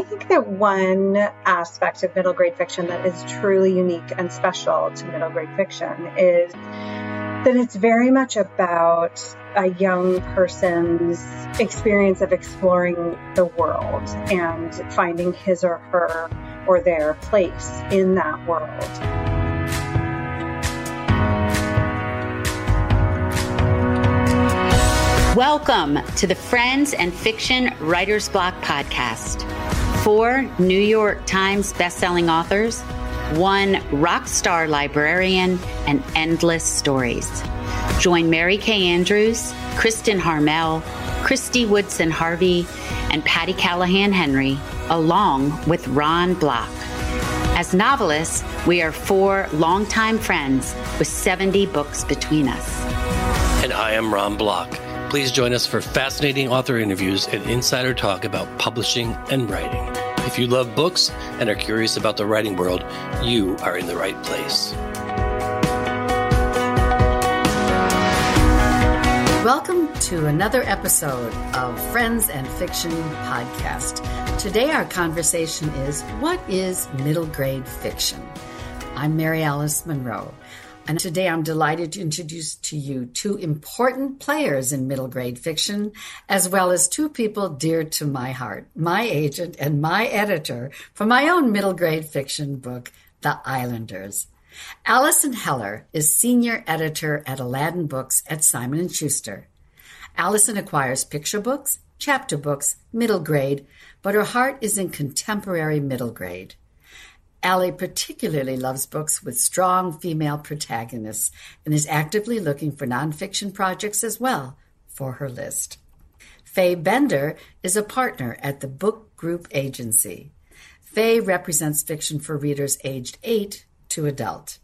I think that one aspect of middle grade fiction that is truly unique and special to middle grade fiction is that it's very much about a young person's experience of exploring the world and finding his or her or their place in that world. Welcome to the Friends and Fiction Writers Block podcast. Four New York Times bestselling authors, one rock star librarian, and endless stories. Join Mary Kay Andrews, Kristin Harmel, Christy Woodson Harvey, and Patti Callahan Henry, along with Ron Block. As novelists, we are four longtime friends with 70 books between us. And I am Ron Block. Please join us for fascinating author interviews and insider talk about publishing and writing. If you love books and are curious about the writing world, you are in the right place. Welcome to another episode of Friends and Fiction Podcast. Today, our conversation is What is middle grade fiction? I'm Mary Alice Monroe. And today I'm delighted to introduce to you two important players in middle grade fiction, as well as two people dear to my heart, my agent and my editor for my own middle grade fiction book, The Islanders. Alyson Heller is senior editor at Aladdin Books at Simon & Schuster. Allison acquires picture books, chapter books, middle grade, but her heart is in contemporary middle grade. Allie particularly loves books with strong female protagonists and is actively looking for nonfiction projects as well for her list. Faye Bender is a partner at the Book Group Agency. Faye represents fiction for readers aged 8 to adult.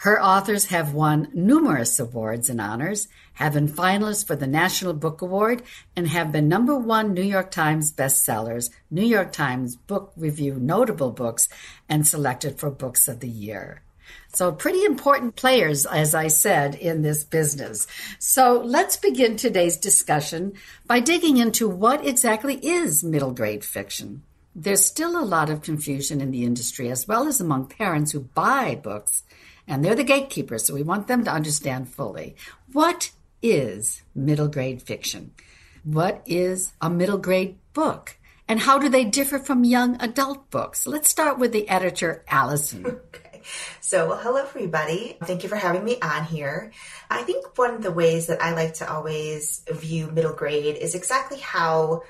Her authors have won numerous awards and honors, have been finalists for the National Book Award, and have been number one New York Times bestsellers, New York Times Book Review notable books, and selected for Books of the Year. So, pretty important players, as I said, in this business. So, let's begin today's discussion by digging into what exactly is middle grade fiction. There's still a lot of confusion in the industry, as well as among parents who buy books and they're the gatekeepers, so we want them to understand fully. What is middle grade fiction? What is a middle grade book? And how do they differ from young adult books? Let's start with the editor, Alyson. Okay. So, well, hello, everybody. Thank you for having me on here. I think one of the ways that I like to always view middle grade is exactly how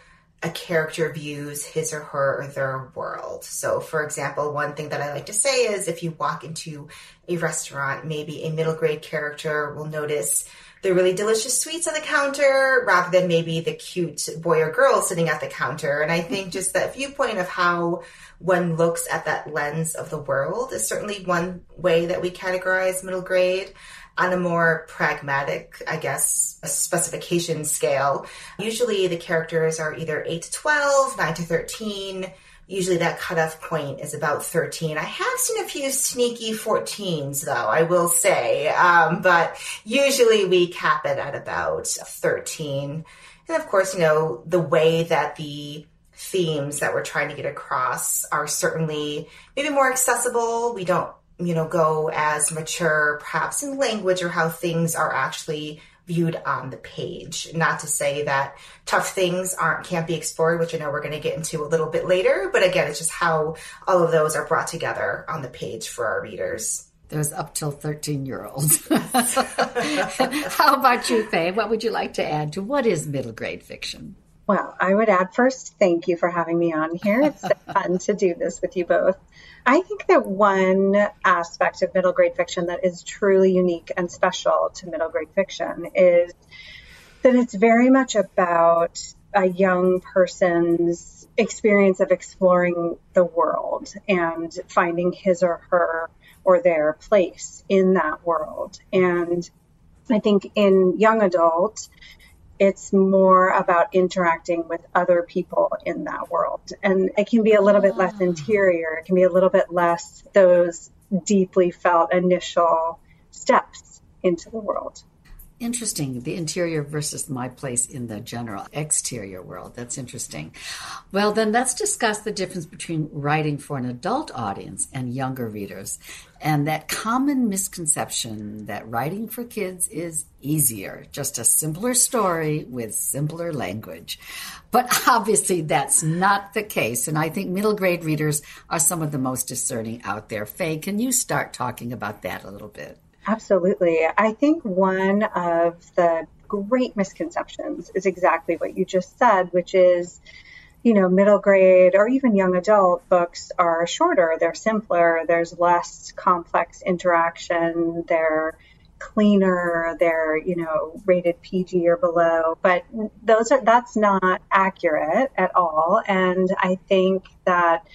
a character views his or her or their world. So, for example, one thing that I like to say is if you walk into a restaurant, maybe a middle grade character will notice the really delicious sweets on the counter rather than maybe the cute boy or girl sitting at the counter. And I think just that viewpoint of how one looks at that lens of the world is certainly one way that we categorize middle grade on a more pragmatic, I guess, specification scale. Usually the characters are either 8 to 12, 9 to 13. Usually that cutoff point is about 13. I have seen a few sneaky 14s though, I will say. Um, but usually we cap it at about 13. And of course, you know, the way that the themes that we're trying to get across are certainly maybe more accessible. We don't you know, go as mature perhaps in language or how things are actually viewed on the page. Not to say that tough things aren't can't be explored, which I know we're going to get into a little bit later, but again, it's just how all of those are brought together on the page for our readers. There's up till 13 year olds. how about you, Faye? What would you like to add to what is middle grade fiction? Well, I would add first, thank you for having me on here. It's fun to do this with you both. I think that one aspect of middle grade fiction that is truly unique and special to middle grade fiction is that it's very much about a young person's experience of exploring the world and finding his or her or their place in that world. And I think in young adult, it's more about interacting with other people in that world. And it can be a little bit less interior, it can be a little bit less those deeply felt initial steps into the world. Interesting. The interior versus my place in the general exterior world. That's interesting. Well, then let's discuss the difference between writing for an adult audience and younger readers and that common misconception that writing for kids is easier, just a simpler story with simpler language. But obviously, that's not the case. And I think middle grade readers are some of the most discerning out there. Faye, can you start talking about that a little bit? Absolutely. I think one of the great misconceptions is exactly what you just said, which is, you know, middle grade or even young adult books are shorter, they're simpler, there's less complex interaction, they're cleaner, they're, you know, rated PG or below. But those are that's not accurate at all. And I think that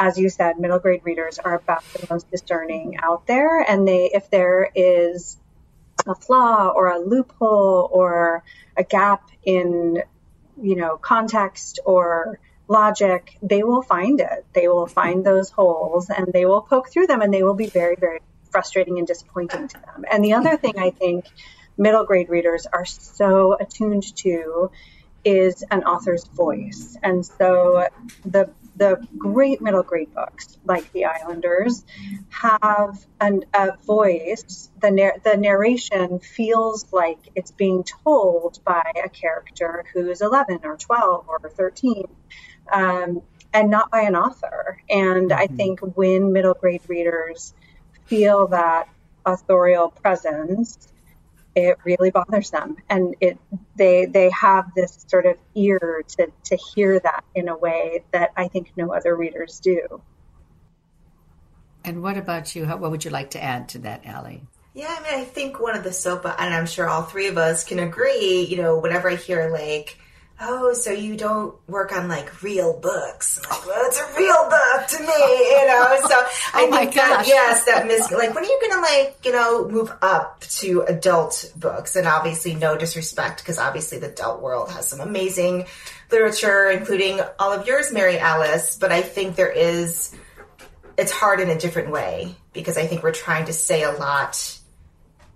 as you said, middle grade readers are about the most discerning out there. And they, if there is a flaw or a loophole or a gap in, you know, context or logic, they will find it. They will find those holes and they will poke through them and they will be very, very frustrating and disappointing to them. And the other thing I think middle grade readers are so attuned to is an author's voice. And so the the great middle grade books, like The Islanders, have an, a voice. The, nar- the narration feels like it's being told by a character who's 11 or 12 or 13, um, and not by an author. And I mm-hmm. think when middle grade readers feel that authorial presence, it really bothers them and it they they have this sort of ear to to hear that in a way that I think no other readers do. And what about you? How, what would you like to add to that, Allie? Yeah, I mean, I think one of the soap, and I'm sure all three of us can agree. You know, whenever I hear like oh, so you don't work on like real books? I'm like, oh. well, it's a real book to me, you know. So oh I oh think that yes, that mis like when are you gonna like you know move up to adult books? And obviously, no disrespect because obviously the adult world has some amazing literature, including all of yours, Mary Alice. But I think there is it's hard in a different way because I think we're trying to say a lot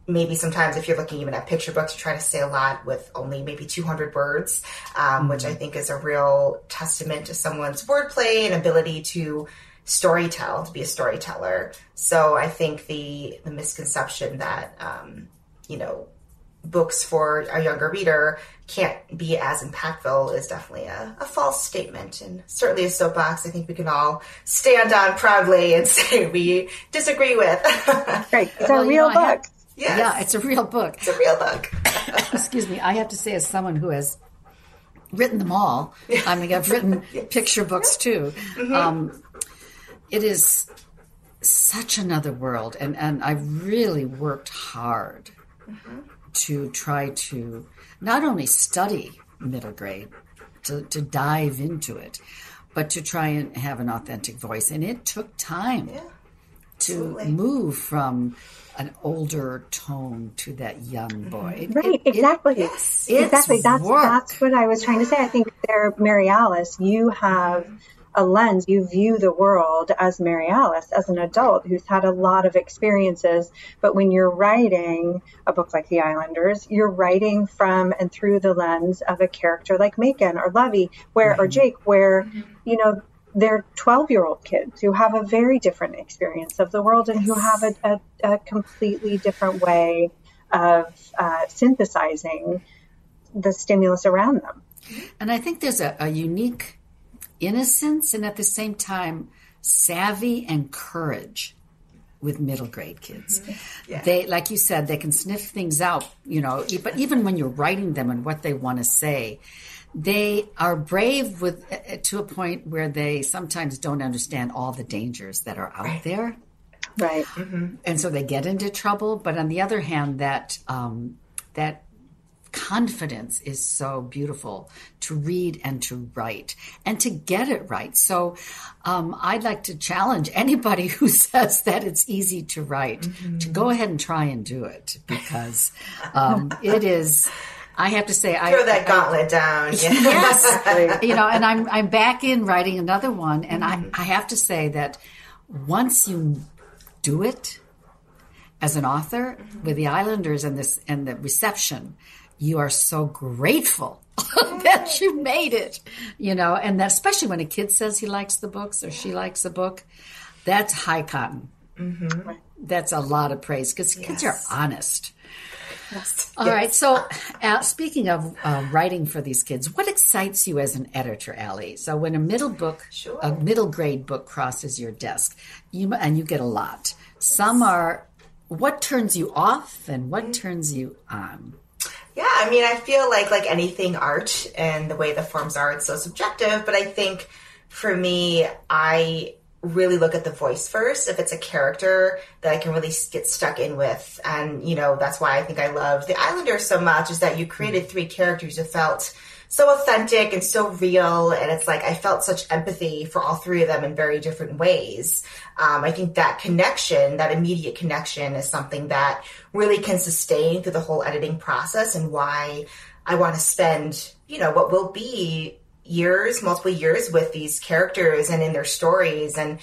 maybe sometimes if you're looking even at picture books, you try to say a lot with only maybe 200 words, um, mm-hmm. which I think is a real testament to someone's wordplay and ability to storytell, to be a storyteller. So I think the the misconception that um, you know books for a younger reader can't be as impactful is definitely a, a, false statement and certainly a soapbox I think we can all stand on proudly and say we disagree with. right. It's well, a real know, book. Yes. Yeah, it's a real book. It's a real book. Excuse me. I have to say, as someone who has written them all, I mean, I've written yes. picture books too. Mm-hmm. Um, it is such another world, and and I've really worked hard mm-hmm. to try to not only study middle grade, to, to dive into it, but to try and have an authentic voice, and it took time. Yeah. To move from an older tone to that young mm-hmm. boy. Right, it, exactly. It, exactly. That's work. that's what I was trying to say. I think there, Mary Alice, you have a lens. You view the world as Mary Alice, as an adult who's had a lot of experiences. But when you're writing a book like The Islanders, you're writing from and through the lens of a character like Macon or Levy, where mm-hmm. or Jake, where mm-hmm. you know they're 12 year old kids who have a very different experience of the world and who have a, a, a completely different way of uh, synthesizing the stimulus around them. And I think there's a, a unique innocence and at the same time savvy and courage with middle grade kids. Mm-hmm. Yeah. They, like you said, they can sniff things out, you know, but even when you're writing them and what they want to say, they are brave with uh, uh, to a point where they sometimes don't understand all the dangers that are out right. there right mm-hmm. and so they get into trouble but on the other hand that um, that confidence is so beautiful to read and to write and to get it right so um, i'd like to challenge anybody who says that it's easy to write mm-hmm. to go ahead and try and do it because um, it is I have to say, throw I throw that gauntlet down. Yes, you know, and I'm I'm back in writing another one, and mm-hmm. I I have to say that once you do it, as an author with the Islanders and this and the reception, you are so grateful that you made it, you know, and that especially when a kid says he likes the books or she likes the book, that's high cotton. Mm-hmm. That's a lot of praise because yes. kids are honest. Yes. All yes. right. So, uh, speaking of uh, writing for these kids, what excites you as an editor, Allie? So, when a middle book, sure. a middle grade book crosses your desk, you and you get a lot. Some are. What turns you off, and what mm-hmm. turns you on? Yeah, I mean, I feel like like anything art and the way the forms are, it's so subjective. But I think for me, I really look at the voice first. If it's a character that I can really get stuck in with, and you know, that's why I think I love the Islanders so much is that you created three characters who felt so authentic and so real. And it's like I felt such empathy for all three of them in very different ways. Um, I think that connection, that immediate connection, is something that really can sustain through the whole editing process and why I want to spend, you know, what will be years, multiple years with these characters and in their stories. And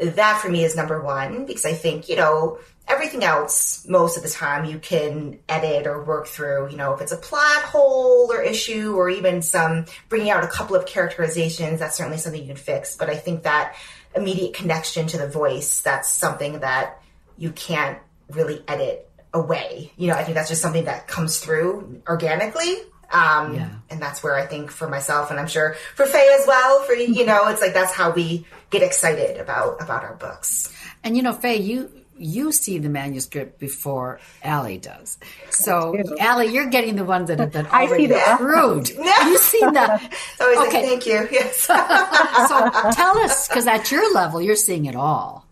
that for me is number one because I think, you know, everything else, most of the time, you can edit or work through. You know, if it's a plot hole or issue or even some bringing out a couple of characterizations, that's certainly something you can fix. But I think that immediate connection to the voice, that's something that you can't really edit away. You know, I think that's just something that comes through organically. Um, yeah. And that's where I think for myself, and I'm sure for Faye as well, for you know, it's like that's how we get excited about about our books. And you know, Faye, you you see the manuscript before Allie does. So, Allie, you're getting the ones that have been already approved. You've seen that. So okay. Like, thank you. Yes. so tell us, because at your level, you're seeing it all.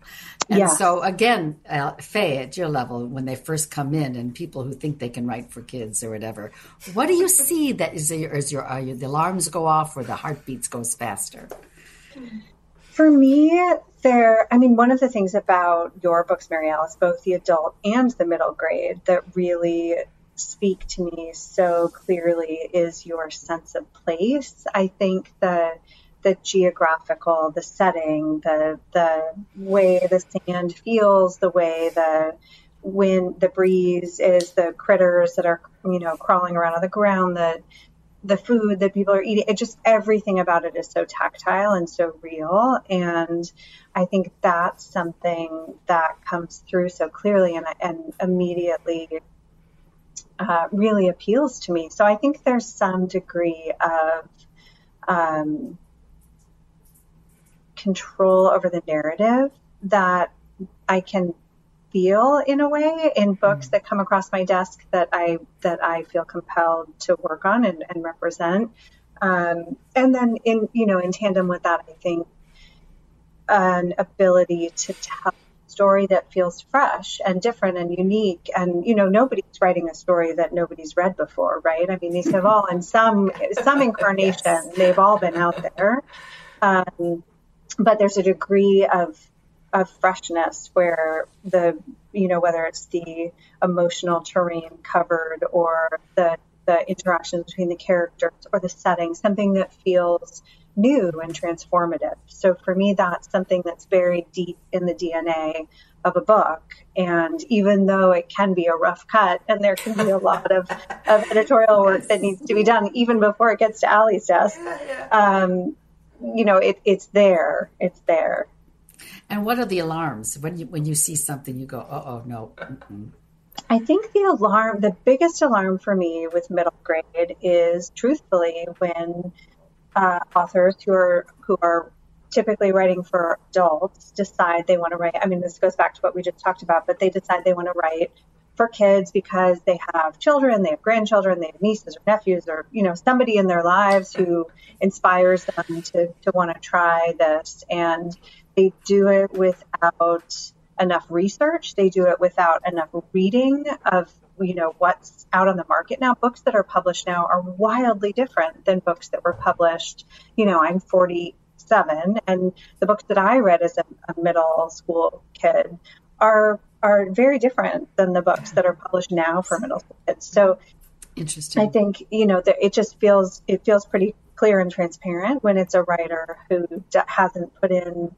And yeah. so again, uh, Faye, at your level, when they first come in, and people who think they can write for kids or whatever, what do you see that is your, is your, your the alarms go off or the heartbeats goes faster? For me, there, I mean, one of the things about your books, Mary Alice, both the adult and the middle grade, that really speak to me so clearly is your sense of place. I think that the geographical, the setting, the the way the sand feels, the way the wind, the breeze is, the critters that are you know crawling around on the ground, the the food that people are eating, it just everything about it is so tactile and so real. And I think that's something that comes through so clearly and, and immediately uh, really appeals to me. So I think there's some degree of um, control over the narrative that I can feel in a way in books mm. that come across my desk that I that I feel compelled to work on and, and represent. Um, and then in you know in tandem with that, I think an ability to tell a story that feels fresh and different and unique. And you know nobody's writing a story that nobody's read before, right? I mean these have all in some some incarnation yes. they've all been out there. Um, but there's a degree of of freshness where the you know whether it's the emotional terrain covered or the the interactions between the characters or the setting something that feels new and transformative. So for me that's something that's very deep in the dna of a book. And even though it can be a rough cut and there can be a lot of, of editorial work that needs to be done even before it gets to Allie's desk um, you know it, it's there it's there and what are the alarms when you when you see something? You go, oh, oh no. Mm-mm. I think the alarm, the biggest alarm for me with middle grade is truthfully when uh, authors who are who are typically writing for adults decide they want to write. I mean, this goes back to what we just talked about, but they decide they want to write for kids because they have children, they have grandchildren, they have nieces or nephews, or you know somebody in their lives who inspires them to to want to try this and they do it without enough research. They do it without enough reading of you know what's out on the market now. Books that are published now are wildly different than books that were published. You know, I'm 47, and the books that I read as a, a middle school kid are are very different than the books that are published now for middle school kids. So interesting. I think you know that it just feels it feels pretty clear and transparent when it's a writer who hasn't put in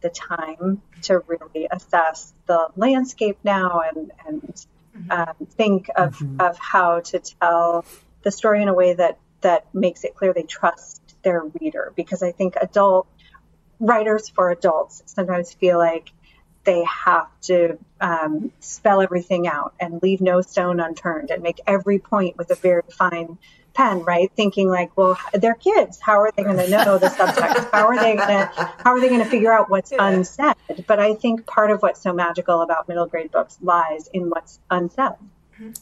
the time to really assess the landscape now and and um, think of mm-hmm. of how to tell the story in a way that that makes it clear they trust their reader because I think adult writers for adults sometimes feel like they have to um, spell everything out and leave no stone unturned and make every point with a very fine pen, right? Thinking like, well, they're kids. How are they going to know the subtext? How are they going to how are they going to figure out what's yeah. unsaid? But I think part of what's so magical about middle grade books lies in what's unsaid.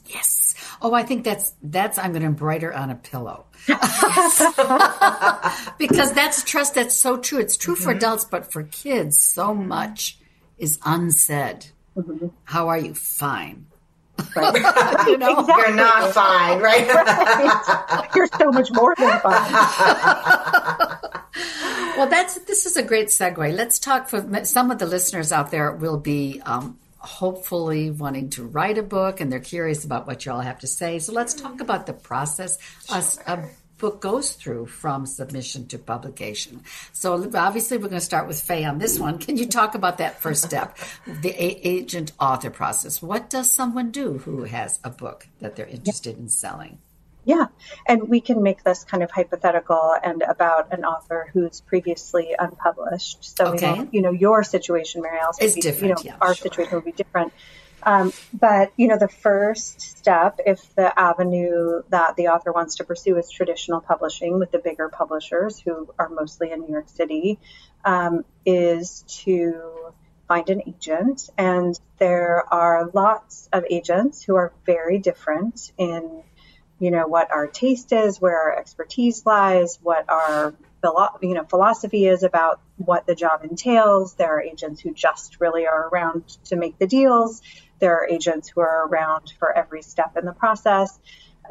Yes. Oh, I think that's that's I'm going to embroider on a pillow. because that's trust that's so true. It's true mm-hmm. for adults, but for kids, so much is unsaid. Mm-hmm. How are you? Fine. Right. you know, exactly. you're not fine, right? right? You're so much more than fine. well, that's this is a great segue. Let's talk for some of the listeners out there will be um, hopefully wanting to write a book and they're curious about what you all have to say. So let's talk about the process a book goes through from submission to publication. So obviously we're going to start with Faye on this one. Can you talk about that first step, the agent author process? What does someone do who has a book that they're interested in selling? Yeah, and we can make this kind of hypothetical and about an author who's previously unpublished. So, okay. you, know, you know, your situation, Mary Alice, is different. You know, yeah, our sure. situation would be different. Um, but you know, the first step, if the avenue that the author wants to pursue is traditional publishing with the bigger publishers who are mostly in New York City, um, is to find an agent. And there are lots of agents who are very different in you know, what our taste is, where our expertise lies, what our you know philosophy is about what the job entails. There are agents who just really are around to make the deals. There are agents who are around for every step in the process.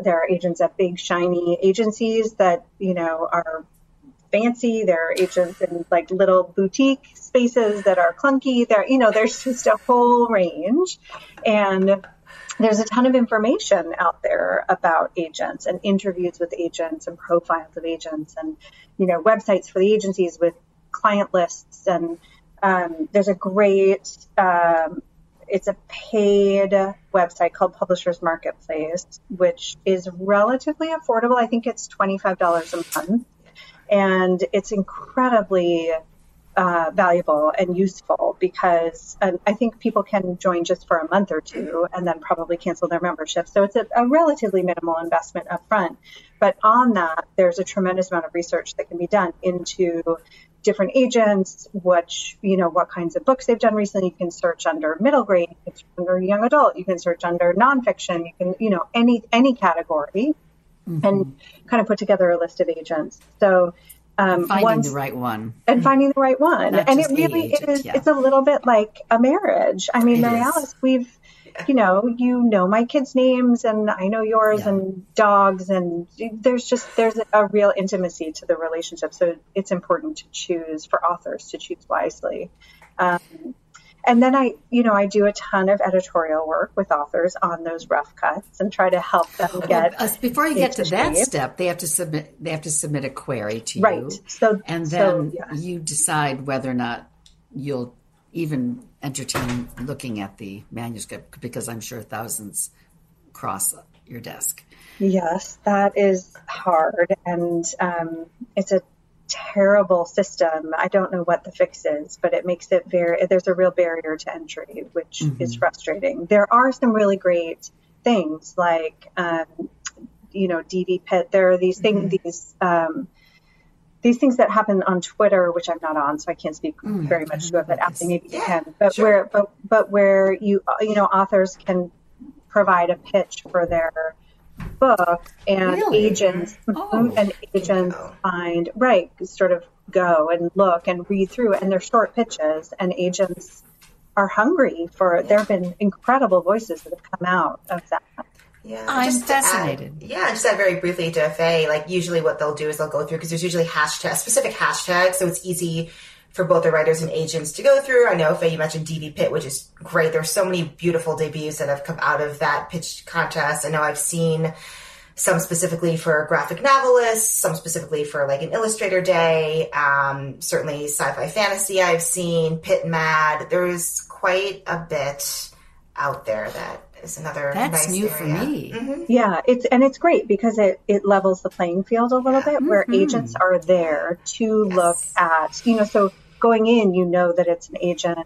There are agents at big shiny agencies that you know are fancy. There are agents in like little boutique spaces that are clunky. There, you know, there's just a whole range, and there's a ton of information out there about agents and interviews with agents and profiles of agents and you know websites for the agencies with client lists and um, there's a great um, it's a paid website called publishers marketplace which is relatively affordable i think it's $25 a month and it's incredibly uh, valuable and useful because um, I think people can join just for a month or two and then probably cancel their membership. So it's a, a, relatively minimal investment up front. But on that, there's a tremendous amount of research that can be done into different agents, which, you know, what kinds of books they've done recently. You can search under middle grade, you can search under young adult, you can search under nonfiction, you can, you know, any any category. Mm-hmm. And kind of put together a list of agents. So um, finding once, the right one and finding the right one Not and it really agent, is yeah. it's a little bit like a marriage i mean it mary is. alice we've you know you know my kids names and i know yours yeah. and dogs and there's just there's a real intimacy to the relationship so it's important to choose for authors to choose wisely um, and then I, you know, I do a ton of editorial work with authors on those rough cuts and try to help them get. Before you get to that step, they have to submit. They have to submit a query to right. you, so and then so, yeah. you decide whether or not you'll even entertain looking at the manuscript because I'm sure thousands cross your desk. Yes, that is hard, and um, it's a terrible system. I don't know what the fix is, but it makes it very, there's a real barrier to entry, which mm-hmm. is frustrating. There are some really great things like, um, you know, DV Pit. There are these things, mm-hmm. these, um, these things that happen on Twitter, which I'm not on, so I can't speak mm, very much to it, but Apple maybe you can. But sure. where, but, but where you, you know, authors can provide a pitch for their book and really? agents oh, and agents find right sort of go and look and read through it and they're short pitches and agents are hungry for there have been incredible voices that have come out of that yeah, I'm fascinated. Add, yeah, just add very briefly to Faye. Like usually, what they'll do is they'll go through because there's usually hashtag specific hashtags, so it's easy for both the writers and agents to go through. I know, Faye, you mentioned DV Pit, which is great. There's so many beautiful debuts that have come out of that pitch contest. I know I've seen some specifically for graphic novelists, some specifically for like an illustrator day. Um, certainly sci-fi fantasy I've seen, Pit Mad. There's quite a bit out there that is another That's nice new area. for me. Mhm. Yeah, it's and it's great because it it levels the playing field a little bit where Mhm. agents are there to Yes. look at, you know, so going in, you know that it's an agent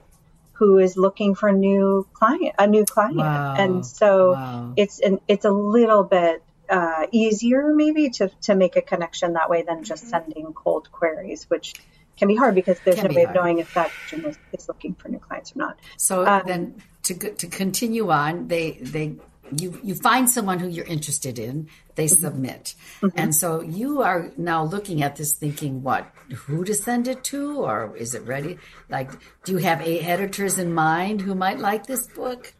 who is looking for a new client, a new client. Wow. And so Wow. it's an it's a little bit uh, easier maybe to to make a connection that way than just sending cold queries, which can be hard because there's no way of knowing if that agent is, is looking for new clients or not. So Um, then to to continue on, they they you you find someone who you're interested in, they Mm-hmm. submit, and so you are now looking at this, thinking what who to send it to, or is it ready? Like, do you have a editors in mind who might like this book?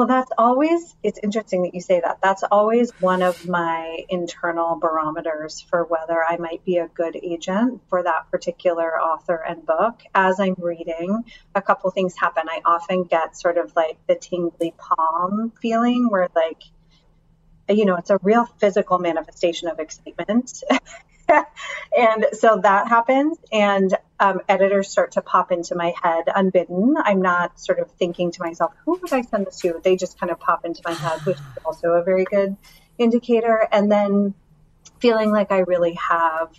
Well, that's always, it's interesting that you say that. That's always one of my internal barometers for whether I might be a good agent for that particular author and book. As I'm reading, a couple things happen. I often get sort of like the tingly palm feeling where, like, you know, it's a real physical manifestation of excitement. and so that happens and um, editors start to pop into my head unbidden. I'm not sort of thinking to myself who would i send this to? They just kind of pop into my head which is also a very good indicator. And then feeling like i really have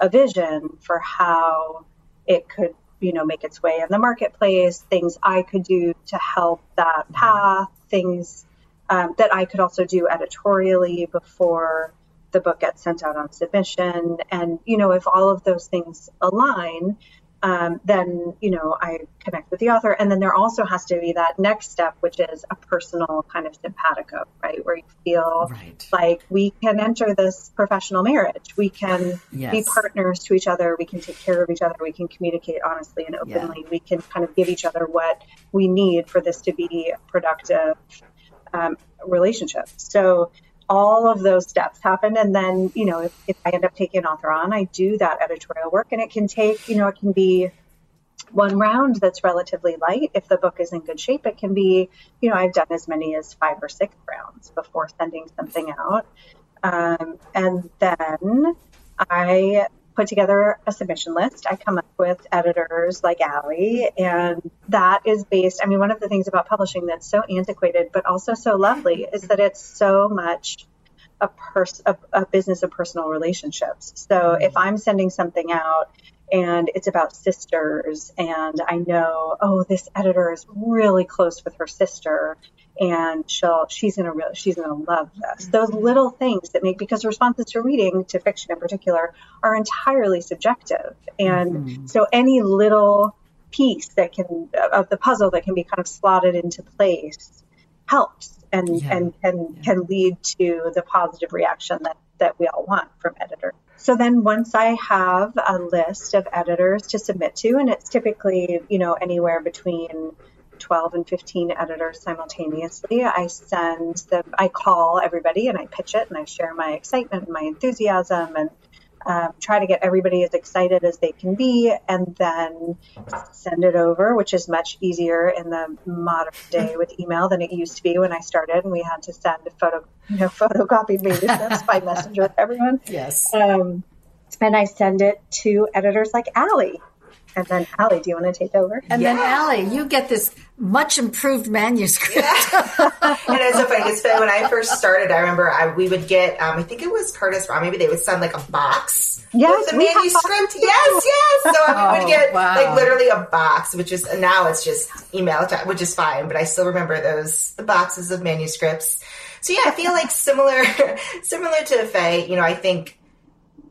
a vision for how it could you know make its way in the marketplace things i could do to help that path things um, that i could also do editorially before the book gets sent out on submission. And, you know, if all of those things align, um, then, you know, I connect with the author. And then there also has to be that next step, which is a personal kind of simpatico, right? Where you feel Right. like we can enter this professional marriage. We can be partners to each other. We can take care of each other. We can communicate honestly and openly. We can kind of give each other what we need for this to be a productive um, relationship. So all of those steps happen. And then, you know, if, if I end up taking an author on, I do that editorial work and it can take, you know, it can be one round that's relatively light. If the book is in good shape, it can be, you know, I've done as many as five or six rounds before sending something out. Um, and then I put together a submission list. I come up with editors like Allie, and that is based. I mean, one of the things about publishing that's so antiquated, but also so lovely, is that it's so much a pers- a, a business of personal relationships. So if I'm sending something out and it's about sisters, and I know, oh, this editor is really close with her sister, and she'll she's gonna really she's gonna love this. Those little things that make because responses to reading to fiction in particular are entirely subjective, and Mhm. so any little piece that can of the puzzle that can be kind of slotted into place helps and Yeah. and can Yeah. can lead to the positive reaction that that we all want from editors. So then once I have a list of editors to submit to and it's typically, you know, anywhere between 12 and 15 editors simultaneously. I send them, I call everybody and I pitch it and I share my excitement and my enthusiasm and um, try to get everybody as excited as they can be and then send it over, which is much easier in the modern day with email than it used to be when I started and we had to send a photo, you know, photocopied manuscripts by messenger to everyone. Yes. Um, and I send it to editors like Allie. And then Allie, do you want to take over? And then Yeah. Allie, you get this much improved manuscript. and it's so funny because when I first started, I remember I, we would get, um, I think it was Curtis Brown, maybe they would send like a box Yes, with the we have manuscript. boxes too. Yes, yes. So I Oh, would get wow. like literally a box, which is now it's just email, which is fine. But I still remember those the boxes of manuscripts. So yeah, I feel like similar, similar to Faye. You know, I think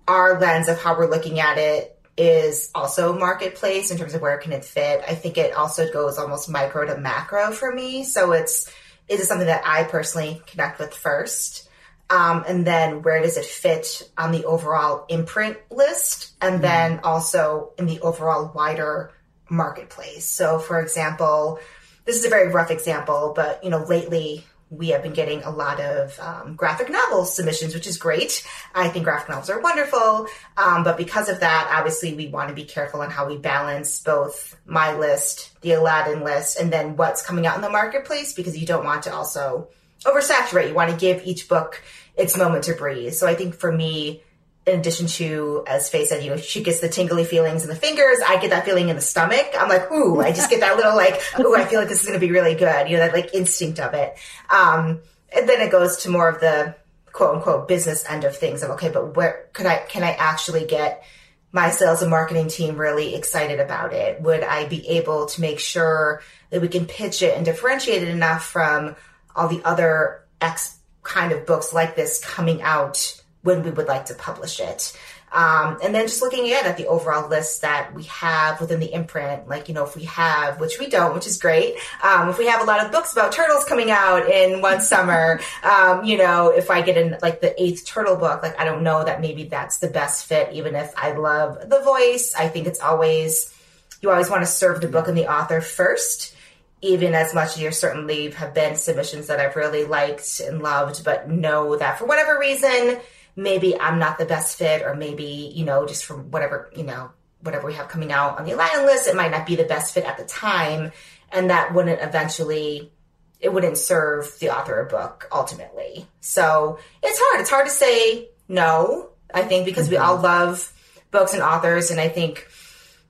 our lens of how we're looking at it is also marketplace in terms of where can it fit. I think it also goes almost micro to macro for me. So it's it is something that I personally connect with first? Um, and then where does it fit on the overall imprint list? And then also in the overall wider marketplace. So for example, this is a very rough example, but you know, lately we have been getting a lot of um, graphic novel submissions, which is great. I think graphic novels are wonderful. Um, but because of that, obviously we want to be careful on how we balance both my list, the Aladdin list, and then what's coming out in the marketplace because you don't want to also oversaturate. You want to give each book its moment to breathe. So I think for me, in addition to, as Faye said, you know, she gets the tingly feelings in the fingers. I get that feeling in the stomach. I'm like, ooh, I just get that little like, ooh, I feel like this is going to be really good. You know, that like instinct of it. Um, and then it goes to more of the quote unquote business end of things of, okay, but where could I, can I actually get my sales and marketing team really excited about it? Would I be able to make sure that we can pitch it and differentiate it enough from all the other X kind of books like this coming out when we would like to publish it. Um, and then just looking again at the overall list that we have within the imprint, like, you know, if we have, which we don't, which is great, um, if we have a lot of books about turtles coming out in one summer, um, you know, if I get in like the eighth turtle book, like, I don't know that maybe that's the best fit, even if I love the voice. I think it's always, you always want to serve the book and the author first even as much as there certainly have been submissions that I've really liked and loved, but know that for whatever reason, maybe I'm not the best fit, or maybe, you know, just from whatever, you know, whatever we have coming out on the Aladdin list, it might not be the best fit at the time. And that wouldn't eventually, it wouldn't serve the author a book ultimately. So it's hard. It's hard to say no, I think, because mm-hmm. we all love books and authors. And I think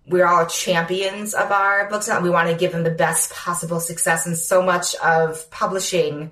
we're all champions of our books and we want to give them the best possible success. And so much of publishing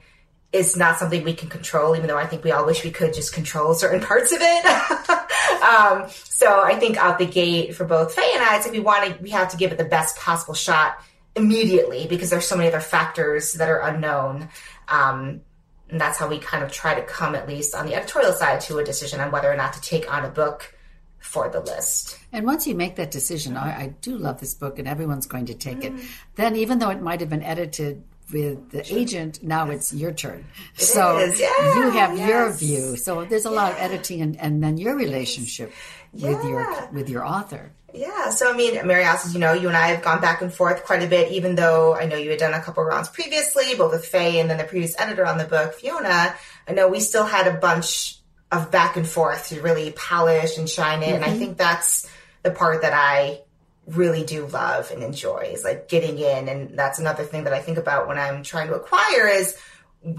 is not something we can control, even though I think we all wish we could just control certain parts of it. um, so I think out the gate for both Faye and I, it's like we want to, we have to give it the best possible shot immediately because there's so many other factors that are unknown. Um, and that's how we kind of try to come, at least on the editorial side, to a decision on whether or not to take on a book for the list. And once you make that decision, I, I do love this book and everyone's going to take mm. it, then even though it might have been edited with the agent, now yes. it's your turn. It so yeah, you have yes. your view. So there's a yeah. lot of editing and, and then your relationship yeah. with your with your author. Yeah, so I mean, Mary asks, you know, you and I have gone back and forth quite a bit, even though I know you had done a couple rounds previously, both with Faye and then the previous editor on the book, Fiona. I know we still had a bunch of back and forth to really polish and shine it. Mm-hmm. And I mm-hmm. think that's the part that I really do love and enjoy is like getting in. And that's another thing that I think about when I'm trying to acquire is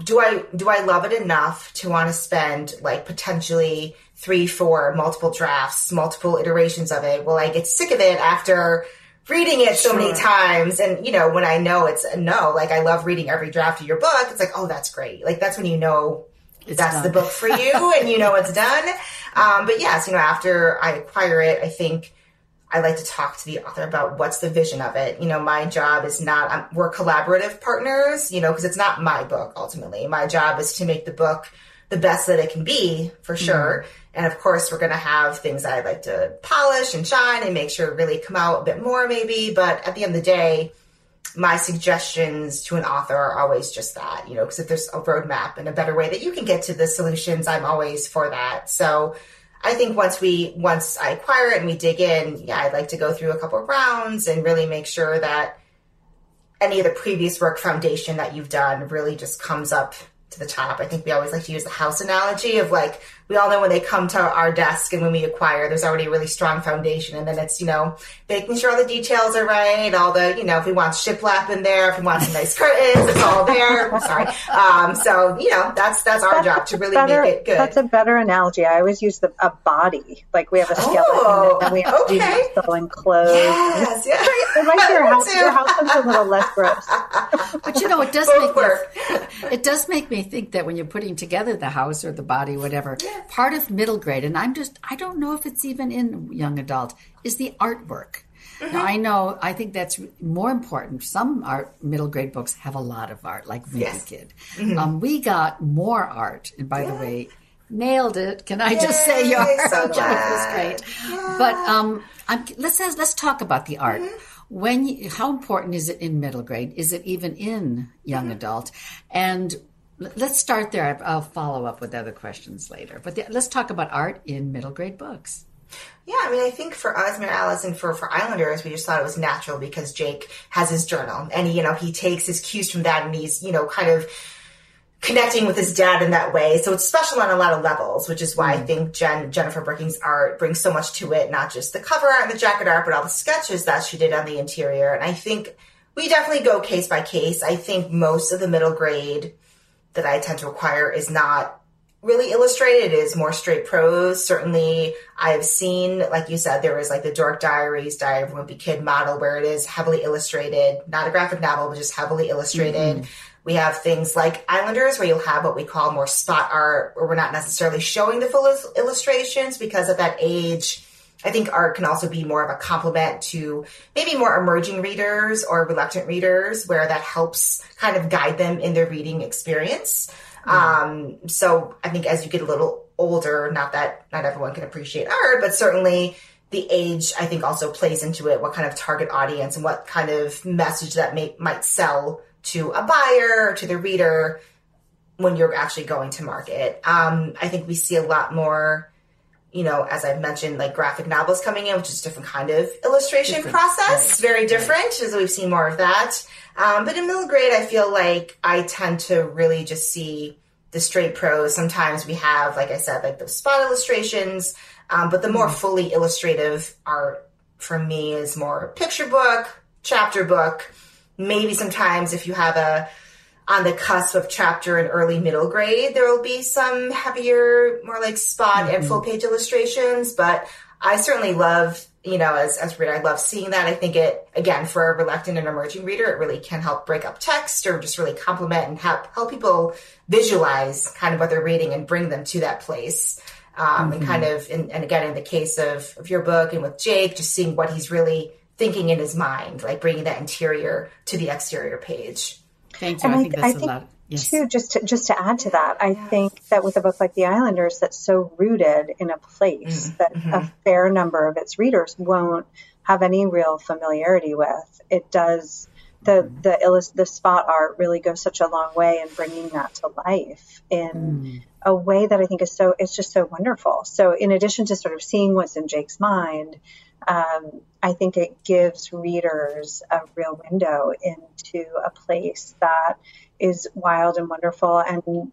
do I do I love it enough to want to spend like potentially three, four, multiple drafts, multiple iterations of it? Will I get sick of it after reading it so many times? And you know, when I know it's a no, like I love reading every draft of your book, it's like, oh, that's great. Like that's when you know it's that's done. the book for you and you know it's done. Um, but yes, you know, after I acquire it, I think I like to talk to the author about what's the vision of it. You know, my job is not, um, we're collaborative partners, you know, because it's not my book ultimately. My job is to make the book the best that it can be for mm-hmm. sure. Mm-hmm. And of course, we're going to have things that I'd like to polish and shine and make sure really come out a bit more maybe. But at the end of the day, my suggestions to an author are always just that, you know, because if there's a roadmap and a better way that you can get to the solutions, I'm always for that. So I think once we, once I acquire it and we dig in, yeah, I'd like to go through a couple of rounds and really make sure that any of the previous work foundation that you've done really just comes up to the top. I think we always like to use the house analogy of like, we all know when they come to our desk and when we acquire, there's already a really strong foundation. And then it's, you know, making sure all the details are right, all the, you know, if we want shiplap in there, if we want some nice curtains, it's all there. sorry. Um, so, you know, that's, that's our that's job to really better, make it good. That's a better analogy. I always use the, a body. Like we have a skeleton oh, and we have okay. to do clothes. Yes, yes. It makes your house, your house looks a little less gross. but you know, it does Both make me, it does make me think that when you're putting together the house or the body, whatever, yeah part of middle grade, and I'm just, I don't know if it's even in young adult, is the artwork. Mm-hmm. Now, I know, I think that's more important. Some art, middle grade books have a lot of art, like Wimpy yes. Kid. Mm-hmm. Um, we got more art. And by yeah. the way, nailed it. Can I Yay, just say your so was great? Yeah. But um, let's let's talk about the art. Mm-hmm. When you, how important is it in middle grade? Is it even in young mm-hmm. adult? And let's start there. I'll follow up with other questions later. But the, let's talk about art in middle grade books. Yeah, I mean, I think for us, Mary Alice, and for, for Islanders, we just thought it was natural because Jake has his journal and, he, you know, he takes his cues from that and he's, you know, kind of connecting with his dad in that way. So it's special on a lot of levels, which is why mm. I think Jen, Jennifer Bricking's art brings so much to it, not just the cover art and the jacket art, but all the sketches that she did on the interior. And I think we definitely go case by case. I think most of the middle grade that I tend to acquire is not really illustrated. It is more straight prose. Certainly, I've seen, like you said, there was like the Dork Diaries, Diary of a Wimpy Kid model where it is heavily illustrated, not a graphic novel, but just heavily illustrated. Mm-hmm. We have things like Islanders, where you'll have what we call more spot art, where we're not necessarily showing the full illustrations because at that age, I think art can also be more of a complement to maybe more emerging readers or reluctant readers, where that helps kind of guide them in their reading experience. Um, so I think as you get a little older, not that not everyone can appreciate art, but certainly the age I think also plays into it. What kind of target audience and what kind of message that may, might sell to a buyer or to the reader when you're actually going to market. Um, I think we see a lot more, you know, as I've mentioned, like graphic novels coming in, which is a different kind of illustration different, process, right. very different, right. as we've seen more of that. Um, but in middle grade, I feel like I tend to really just see the straight prose. Sometimes we have, like I said, like the spot illustrations, um, but the more mm-hmm. fully illustrative art for me is more picture book, chapter book. Maybe sometimes if you have a on the cusp of chapter and early middle grade, there will be some heavier, more like spot mm-hmm. and full page illustrations. But I certainly love you know, as, as reader, I love seeing that. I think it, again, for a reluctant and emerging reader, it really can help break up text or just really complement and help, help people visualize kind of what they're reading and bring them to that place. Um, mm-hmm. And kind of, in, and again, in the case of, of your book and with Jake, just seeing what he's really thinking in his mind, like bringing that interior to the exterior page. Thank you. And I, I think that's I think, a lot. Yes. Too, just to, just to add to that, I yes. think that with a book like The Islanders, that's so rooted in a place mm-hmm. that mm-hmm. a fair number of its readers won't have any real familiarity with. It does the mm-hmm. the the spot art really goes such a long way in bringing that to life in mm. a way that I think is so it's just so wonderful. So in addition to sort of seeing what's in Jake's mind, um, I think it gives readers a real window into a place that is wild and wonderful and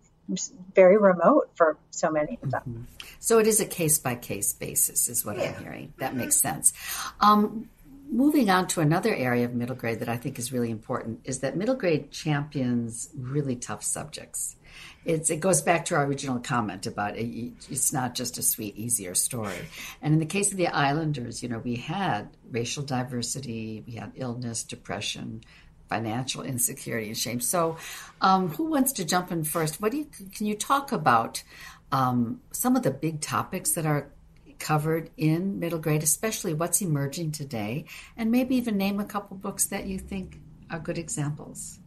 very remote for so many of them. Mm-hmm. So it is a case by case basis, is what yeah. I'm hearing. That makes sense. Um, moving on to another area of middle grade that I think is really important is that middle grade champions really tough subjects. It's, it goes back to our original comment about it, it's not just a sweet, easier story. And in the case of the Islanders, you know, we had racial diversity, we had illness, depression, financial insecurity and shame. So, um, who wants to jump in first? What do you can you talk about um, some of the big topics that are covered in middle grade, especially what's emerging today, and maybe even name a couple books that you think are good examples.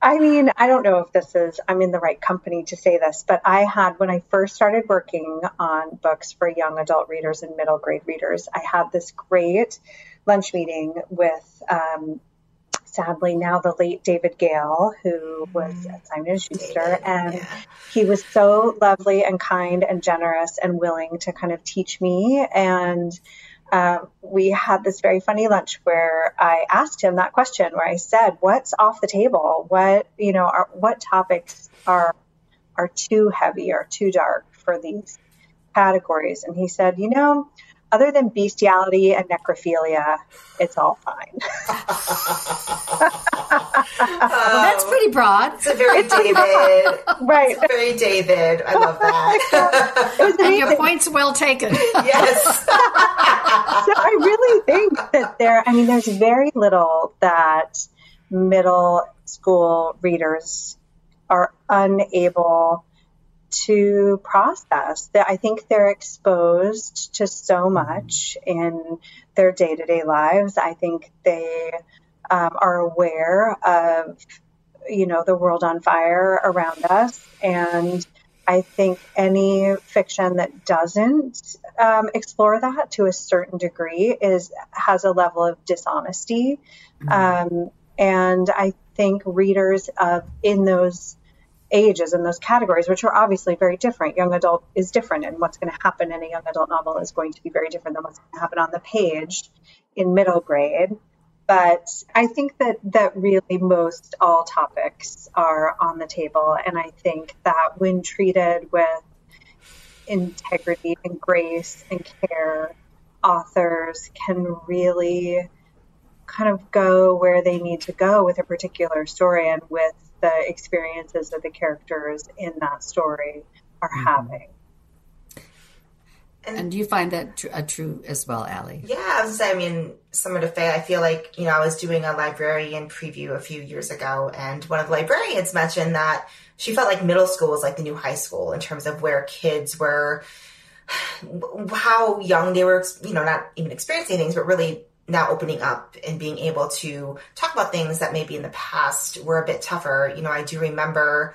I mean, I don't know if this is, I'm in the right company to say this, but I had, when I first started working on books for young adult readers and middle grade readers, I had this great lunch meeting with um, sadly now the late David Gale, who was mm. at Simon Schuster, and yeah. he was so lovely and kind and generous and willing to kind of teach me. And uh, we had this very funny lunch where I asked him that question, where I said, "What's off the table? What you know? Are, what topics are are too heavy or too dark for these categories?" And he said, "You know." Other than bestiality and necrophilia, it's all fine. well, that's um, pretty broad. It's a very it's David. right. It's very David. I love that. and your point's well taken. yes. so I really think that there, I mean, there's very little that middle school readers are unable to process that I think they're exposed to so much in their day to day lives. I think they um, are aware of, you know, the world on fire around us. And I think any fiction that doesn't um, explore that to a certain degree is has a level of dishonesty. Mm-hmm. Um, and I think readers of in those ages and those categories, which are obviously very different. Young adult is different, and what's going to happen in a young adult novel is going to be very different than what's going to happen on the page in middle grade. But I think that that really most all topics are on the table, and I think that when treated with integrity and grace and care, authors can really kind of go where they need to go with a particular story and with the experiences that the characters in that story are mm-hmm. having. And, and do you find that tr- uh, true as well, Allie? Yeah, I was say, I mean, similar to Faye, I feel like, you know, I was doing a librarian preview a few years ago, and one of the librarians mentioned that she felt like middle school was like the new high school in terms of where kids were, how young they were, you know, not even experiencing things, but really now opening up and being able to talk about things that maybe in the past were a bit tougher. You know, I do remember,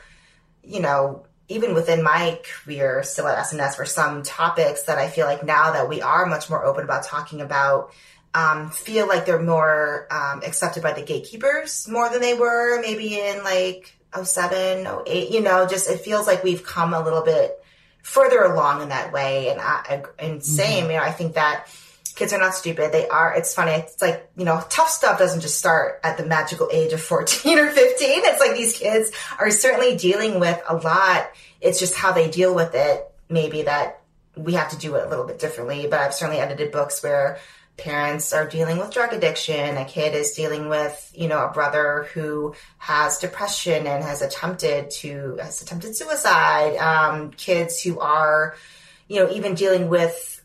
you know, even within my career still at S&S for some topics that I feel like now that we are much more open about talking about, um, feel like they're more um, accepted by the gatekeepers more than they were maybe in like 07, 08, you know, just it feels like we've come a little bit further along in that way. And I, and same, mm-hmm. you know, I think that kids are not stupid. They are. It's funny. It's like, you know, tough stuff doesn't just start at the magical age of 14 or 15. It's like these kids are certainly dealing with a lot. It's just how they deal with it. Maybe that we have to do it a little bit differently. But I've certainly edited books where parents are dealing with drug addiction. A kid is dealing with, you know, a brother who has depression and has attempted to, has attempted suicide. Um, kids who are, you know, even dealing with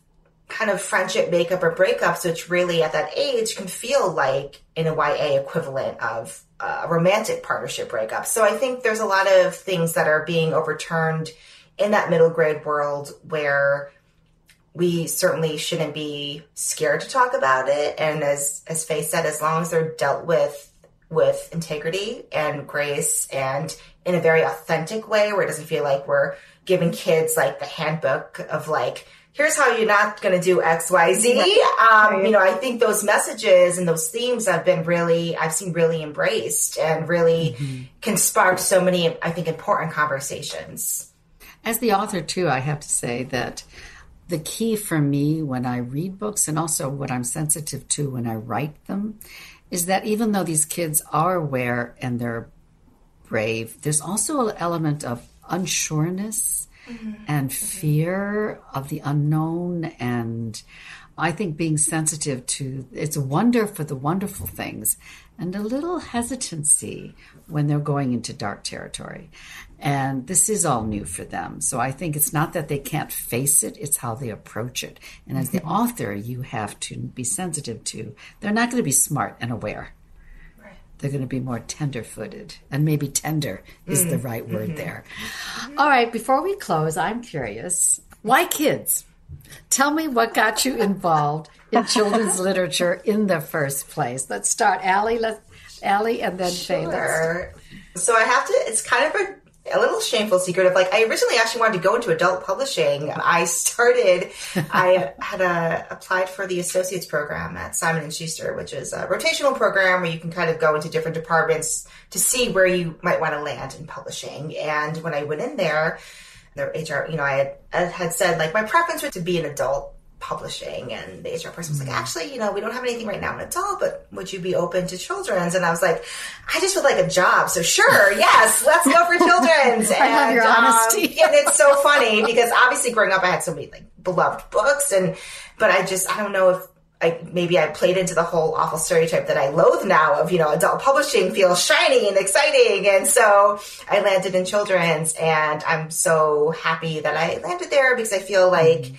kind of friendship makeup or breakups, which really at that age can feel like in a YA equivalent of a romantic partnership breakup. So I think there's a lot of things that are being overturned in that middle grade world where we certainly shouldn't be scared to talk about it. And as as Faye said, as long as they're dealt with with integrity and grace and in a very authentic way where it doesn't feel like we're giving kids like the handbook of like here's how you're not going to do X, Y, Z. Um, you know, I think those messages and those themes have been really, I've seen really embraced and really mm-hmm. can spark so many, I think, important conversations. As the author, too, I have to say that the key for me when I read books and also what I'm sensitive to when I write them is that even though these kids are aware and they're brave, there's also an element of unsureness mm-hmm. and fear of the unknown and I think being sensitive to it's a wonder for the wonderful things and a little hesitancy when they're going into dark territory. And this is all new for them. So I think it's not that they can't face it, it's how they approach it. And as the mm-hmm. author, you have to be sensitive to they're not going to be smart and aware they're going to be more tender footed. And maybe tender is mm. the right word mm-hmm. there. All right, before we close, I'm curious why kids? Tell me what got you involved in children's literature in the first place. Let's start, Allie. Let's Allie, and then sure. Faye. So I have to. It's kind of a a little shameful secret of like I originally actually wanted to go into adult publishing. I started I had uh, applied for the associates program at Simon and Schuster, which is a rotational program where you can kind of go into different departments to see where you might want to land in publishing. And when I went in there, the HR, you know, I had, I had said like my preference was to be an adult publishing and the HR person was like, mm. actually, you know, we don't have anything right now in adult, but would you be open to children's? And I was like, I just would like a job. So sure, yes, let's go for children's. I and, love your um, honesty. and it's so funny because obviously growing up, I had so many like beloved books and, but I just, I don't know if I, maybe I played into the whole awful stereotype that I loathe now of, you know, adult publishing feels shiny and exciting. And so I landed in children's and I'm so happy that I landed there because I feel like, mm-hmm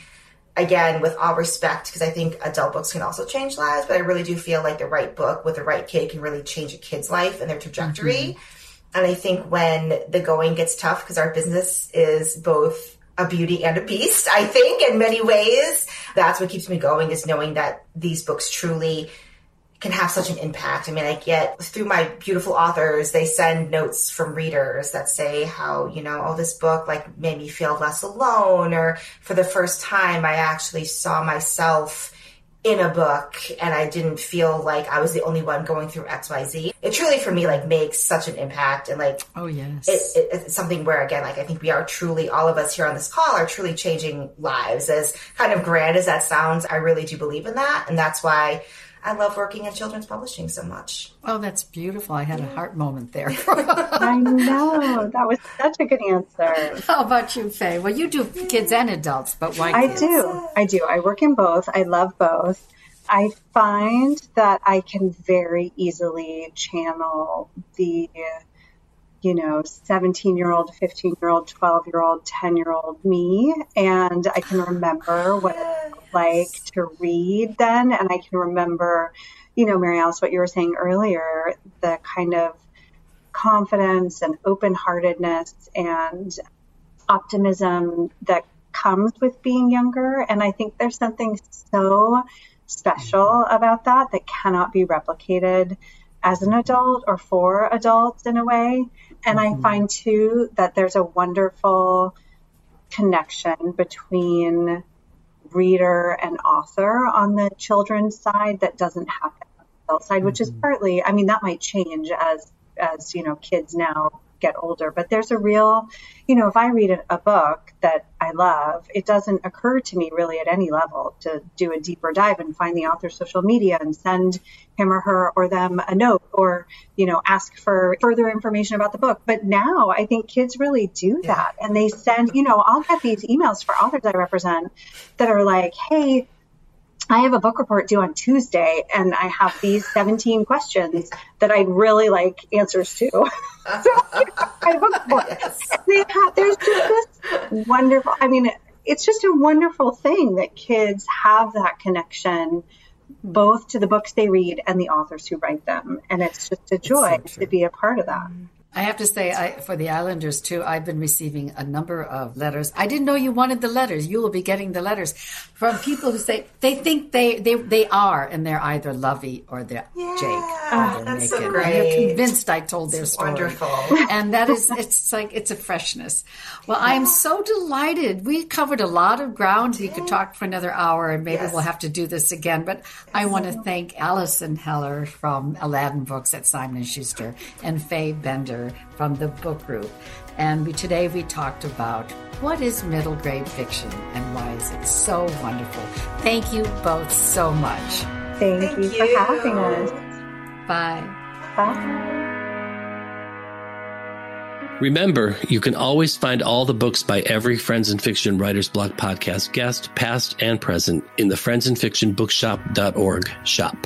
again, with all respect, because I think adult books can also change lives, but I really do feel like the right book with the right kid can really change a kid's life and their trajectory. Mm-hmm. And I think when the going gets tough, because our business is both a beauty and a beast, I think, in many ways, that's what keeps me going is knowing that these books truly can have such an impact. I mean, I get through my beautiful authors, they send notes from readers that say how, you know, oh, this book like made me feel less alone, or for the first time, I actually saw myself in a book and I didn't feel like I was the only one going through XYZ. It truly for me like makes such an impact and like oh yes. It, it, it's something where again like I think we are truly all of us here on this call are truly changing lives as kind of grand as that sounds. I really do believe in that and that's why I love working in children's publishing so much. Oh, that's beautiful. I had yeah. a heart moment there. I know. That was such a good answer. How about you, Faye? Well, you do kids and adults, but why I do. I do. I work in both. I love both. I find that I can very easily channel the you know, 17 year old, 15 year old, 12 year old, 10 year old me. And I can remember what it was like to read then. And I can remember, you know, Mary Alice, what you were saying earlier, the kind of confidence and open heartedness and optimism that comes with being younger. And I think there's something so special about that that cannot be replicated as an adult or for adults in a way. And mm-hmm. I find too that there's a wonderful connection between reader and author on the children's side that doesn't happen on the adult side, mm-hmm. which is mm-hmm. partly, I mean, that might change as as you know kids now get older. But there's a real, you know, if I read a, a, book that I love, it doesn't occur to me really at any level to do a deeper dive and find the author's social media and send him or her or them a note or, you know, ask for further information about the book. But now I think kids really do that. And they send, you know, I'll get these emails for authors I represent that are like, hey, I have a book report due on Tuesday and I have these 17 questions that I'd really like answers to. so, I book report. Yes. Have, there's just this wonderful, I mean, it's just a wonderful thing that kids have that connection both to the books they read and the authors who write them. And it's just a joy so to be a part of that. Mm-hmm. I have to say, I, for the Islanders too, I've been receiving a number of letters. I didn't know you wanted the letters. You will be getting the letters from people who say they think they they, they are, and they're either Lovey or they're yeah, Jake. Or they're that's so they're convinced I told their story. Wonderful. And that is, it's like it's a freshness. Well, yeah. I am so delighted. We covered a lot of ground. We could talk for another hour, and maybe yes. we'll have to do this again. But I want to thank Alyson Heller from Aladdin Books at Simon and Schuster and Faye Bender from the book group. And we, today we talked about what is middle grade fiction and why is it so wonderful. Thank you both so much. Thank, Thank you, you for having us. Bye. Bye. Remember, you can always find all the books by every Friends and Fiction Writers Block podcast guest, past and present, in the Friends and Fiction Bookshop.org shop.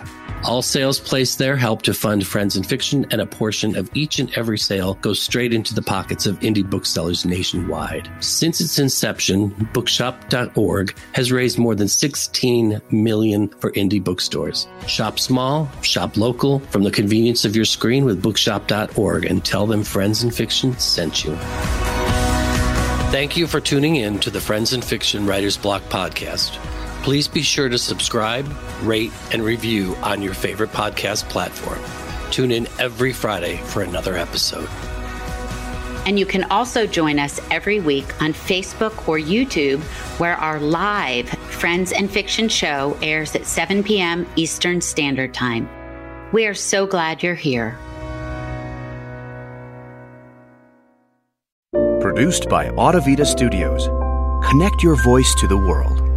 All sales placed there help to fund Friends and Fiction, and a portion of each and every sale goes straight into the pockets of indie booksellers nationwide. Since its inception, Bookshop.org has raised more than 16 million for indie bookstores. Shop small, shop local, from the convenience of your screen with Bookshop.org, and tell them Friends and Fiction sent you. Thank you for tuning in to the Friends and Fiction Writers Block podcast. Please be sure to subscribe, rate, and review on your favorite podcast platform. Tune in every Friday for another episode. And you can also join us every week on Facebook or YouTube, where our live Friends and Fiction show airs at 7 p.m. Eastern Standard Time. We are so glad you're here. Produced by Audavita Studios. Connect your voice to the world.